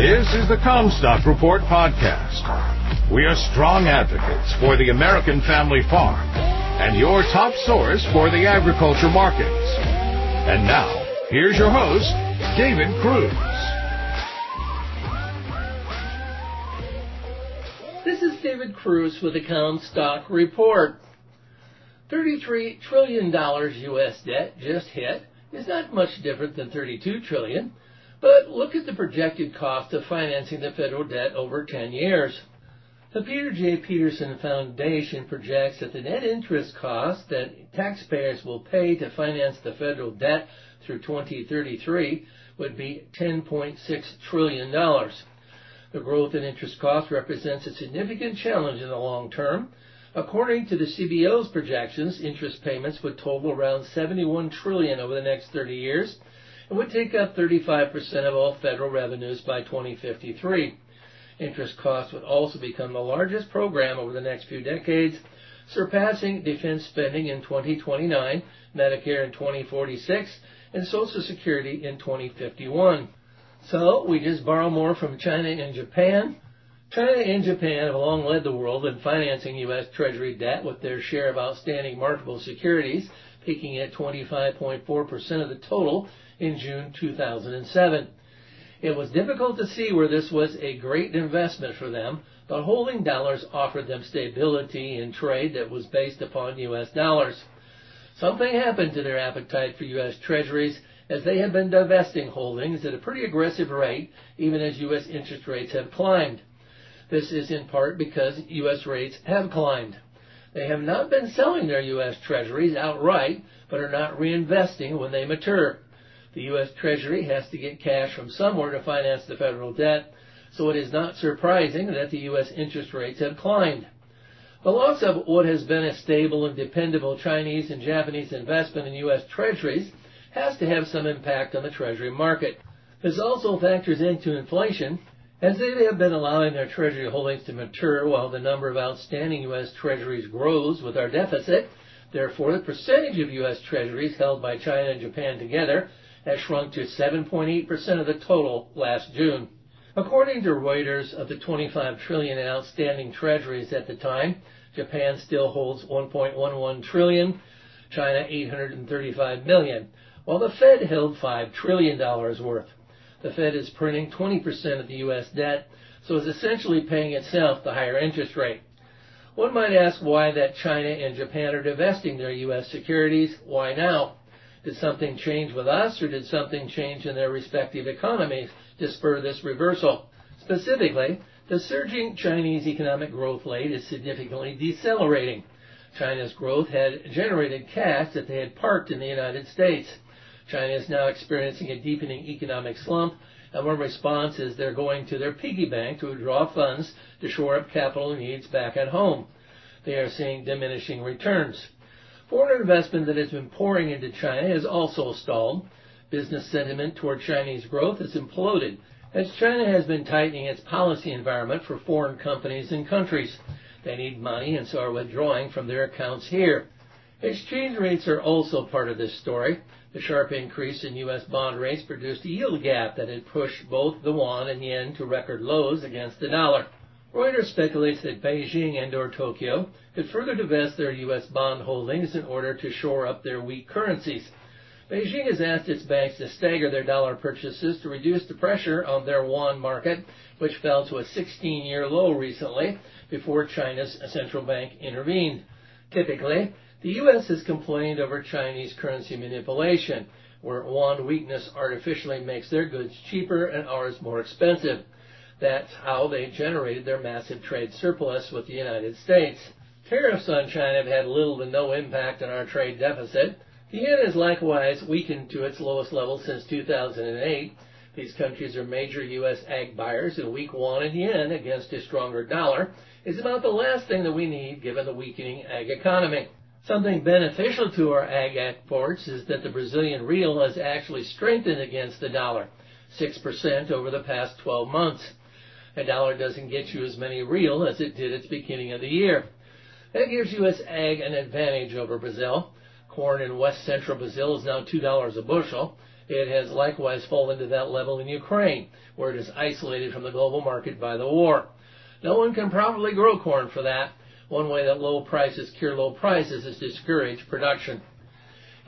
This is the Commstock Report podcast. We are strong advocates for the American family farm and your top source for the agriculture markets. And now, here's your host, David Kruse. This is David Kruse with the Commstock Report. $33 trillion U.S. debt just hit is not much different than $32 trillion, but look at the projected cost of financing the federal debt over 10 years. The Peter G. Peterson Foundation projects that the net interest cost that taxpayers will pay to finance the federal debt through 2033 would be $10.6 trillion. The growth in interest costs represents a significant challenge in the long term. According to the CBO's projections, interest payments would total around 71 trillion over the next 30 years and would take up 35% of all federal revenues by 2053. Interest costs would also become the largest program over the next few decades, surpassing defense spending in 2029, Medicare in 2046, and Social Security in 2051. So we just borrow more from China and Japan. China and Japan have long led the world in financing U.S. Treasury debt with their share of outstanding marketable securities peaking at 25.4% of the total in June 2007. It was difficult to see where this was a great investment for them, but holding dollars offered them stability in trade that was based upon U.S. dollars. Something happened to their appetite for U.S. treasuries as they have been divesting holdings at a pretty aggressive rate, even as U.S. interest rates have climbed. This is in part because U.S. rates have climbed. They have not been selling their U.S. treasuries outright, but are not reinvesting when they mature. The U.S. Treasury has to get cash from somewhere to finance the federal debt, so it is not surprising that the U.S. interest rates have climbed. The loss of what has been a stable and dependable Chinese and Japanese investment in U.S. Treasuries has to have some impact on the Treasury market. This also factors into inflation, as they have been allowing their Treasury holdings to mature while the number of outstanding U.S. Treasuries grows with our deficit. Therefore, the percentage of U.S. Treasuries held by China and Japan together has shrunk to 7.8% of the total last June. According to Reuters, of the 25 trillion in outstanding treasuries at the time, Japan still holds 1.11 trillion, China 835 million, while the Fed held 5 trillion dollars worth. The Fed is printing 20% of the U.S. debt, so is essentially paying itself the higher interest rate. One might ask why that China and Japan are divesting their U.S. securities. Why now? Did something change with us, or did something change in their respective economies to spur this reversal? Specifically, the surging Chinese economic growth rate is significantly decelerating. China's growth had generated cash that they had parked in the United States. China is now experiencing a deepening economic slump, and one response is they're going to their piggy bank to withdraw funds to shore up capital needs back at home. They are seeing diminishing returns. Foreign investment that has been pouring into China has also stalled. Business sentiment toward Chinese growth has imploded as China has been tightening its policy environment for foreign companies and countries. They need money and so are withdrawing from their accounts here. Exchange rates are also part of this story. The sharp increase in U.S. bond rates produced a yield gap that had pushed both the yuan and yen to record lows against the dollar. Reuters speculates that Beijing and or Tokyo could further divest their U.S. bond holdings in order to shore up their weak currencies. Beijing has asked its banks to stagger their dollar purchases to reduce the pressure on their yuan market, which fell to a 16-year low recently before China's central bank intervened. Typically, the U.S. has complained over Chinese currency manipulation, where yuan weakness artificially makes their goods cheaper and ours more expensive. That's how they generated their massive trade surplus with the United States. Tariffs on China have had little to no impact on our trade deficit. The yen has likewise weakened to its lowest level since 2008. These countries are major U.S. ag buyers, and weak yuan and yen against a stronger dollar is about the last thing that we need given the weakening ag economy. Something beneficial to our ag exports is that the Brazilian real has actually strengthened against the dollar, 6% over the past 12 months. A dollar doesn't get you as many real as it did at the beginning of the year. That gives U.S. ag an advantage over Brazil. Corn in west central Brazil is now $2 a bushel. It has likewise fallen to that level in Ukraine, where it is isolated from the global market by the war. No one can properly grow corn for that. One way that low prices cure low prices is to discourage production.